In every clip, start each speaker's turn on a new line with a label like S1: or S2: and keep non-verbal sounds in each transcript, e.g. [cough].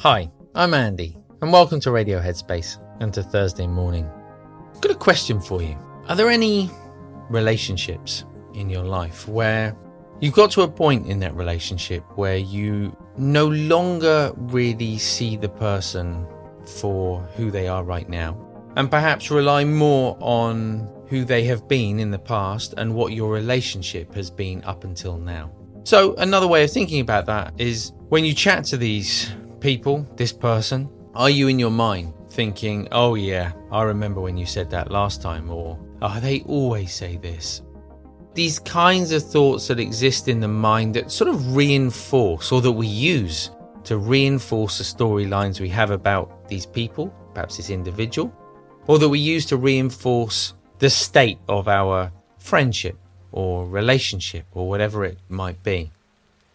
S1: Hi, I'm Andy, and welcome to Radio Headspace and to Thursday morning. I've got a question for you. Are there any relationships in your life where you've got to a point in that relationship where you no longer really see the person for who they are right now and perhaps rely more on who they have been in the past and what your relationship has been up until now. So, another way of thinking about that is when you chat to these people, this person, are you in your mind thinking, oh yeah, I remember when you said that last time, or oh, they always say this? These kinds of thoughts that exist in the mind that sort of reinforce or that we use to reinforce the storylines we have about these people, perhaps this individual, or that we use to reinforce the state of our friendship or relationship or whatever it might be.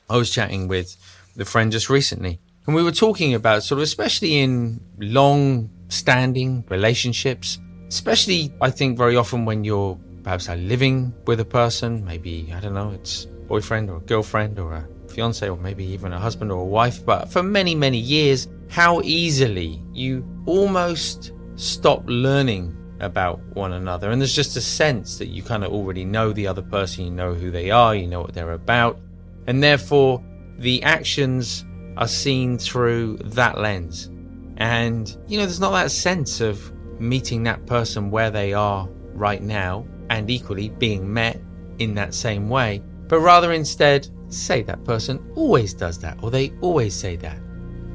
S1: I was chatting with the friend just recently, and we were talking about sort of, especially in long standing relationships, especially I think very often when you're perhaps like living with a person, maybe, I don't know, it's boyfriend or girlfriend or a fiance or maybe even a husband or a wife, but for many, many years, how easily you almost stop learning about one another. And there's just a sense that you kind of already know the other person, you know who they are, you know what they're about. And therefore, the actions are seen through that lens. And, you know, there's not that sense of meeting that person where they are right now and equally being met in that same way, but rather instead say that person always does that or they always say that.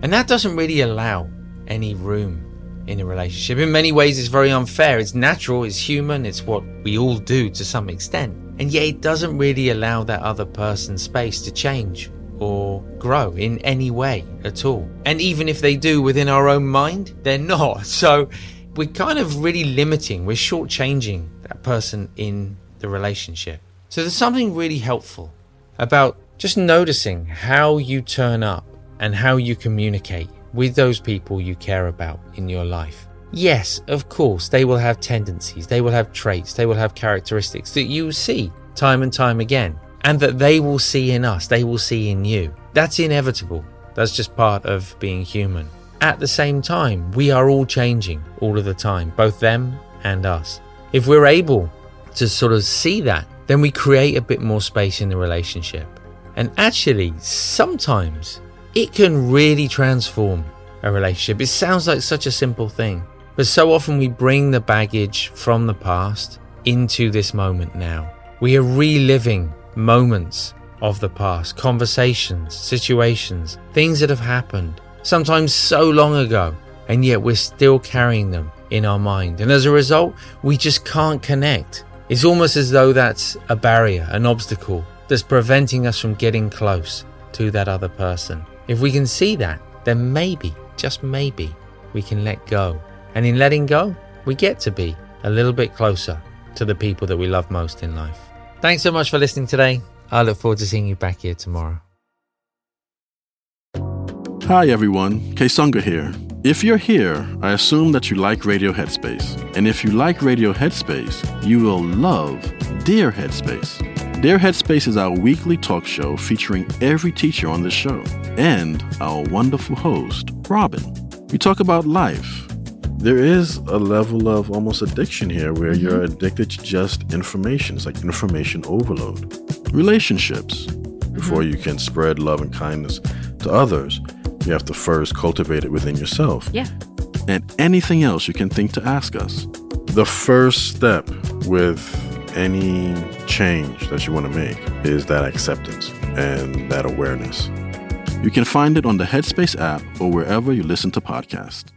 S1: And that doesn't really allow any room in a relationship. In many ways, it's very unfair. It's natural, it's human, it's what we all do to some extent. And yet, it doesn't really allow that other person space to change or grow in any way at all. And even if they do within our own mind, they're [laughs] not. So, we're kind of really limiting, we're shortchanging that person in the relationship. So, there's something really helpful about just noticing how you turn up and how you communicate with those people you care about in your life. Yes, of course, they will have tendencies, they will have traits, they will have characteristics that you see time and time again, and that they will see in us, they will see in you. That's inevitable. That's just part of being human. At the same time, we are all changing all of the time, both them and us. If we're able to sort of see that, then we create a bit more space in the relationship. And actually, sometimes it can really transform a relationship. It sounds like such a simple thing, but so often we bring the baggage from the past into this moment now. We are reliving moments of the past, conversations, situations, things that have happened, sometimes so long ago, and yet we're still carrying them in our mind. And as a result, we just can't connect. It's almost as though that's a barrier, an obstacle that's preventing us from getting close to that other person. If we can see that, then maybe, just maybe, we can let go. And in letting go, we get to be a little bit closer to the people that we love most in life. Thanks so much for listening today. I look forward to seeing you back here tomorrow.
S2: Hi everyone, Kessonga here. If you're here, I assume that you like Radio Headspace. And if you like Radio Headspace, you will love Dear Headspace. Dear Headspace is our weekly talk show featuring every teacher on the show and our wonderful host, Robin. We talk about life. There is a level of almost addiction here where mm-hmm. you're addicted to just information. It's like information overload. Relationships. Before mm-hmm. you can spread love and kindness to others, you have to first cultivate it within yourself.
S3: Yeah.
S2: And anything else you can think to ask us. The first step with any change that you want to make is that acceptance and that awareness. You can find it on the Headspace app or wherever you listen to podcasts.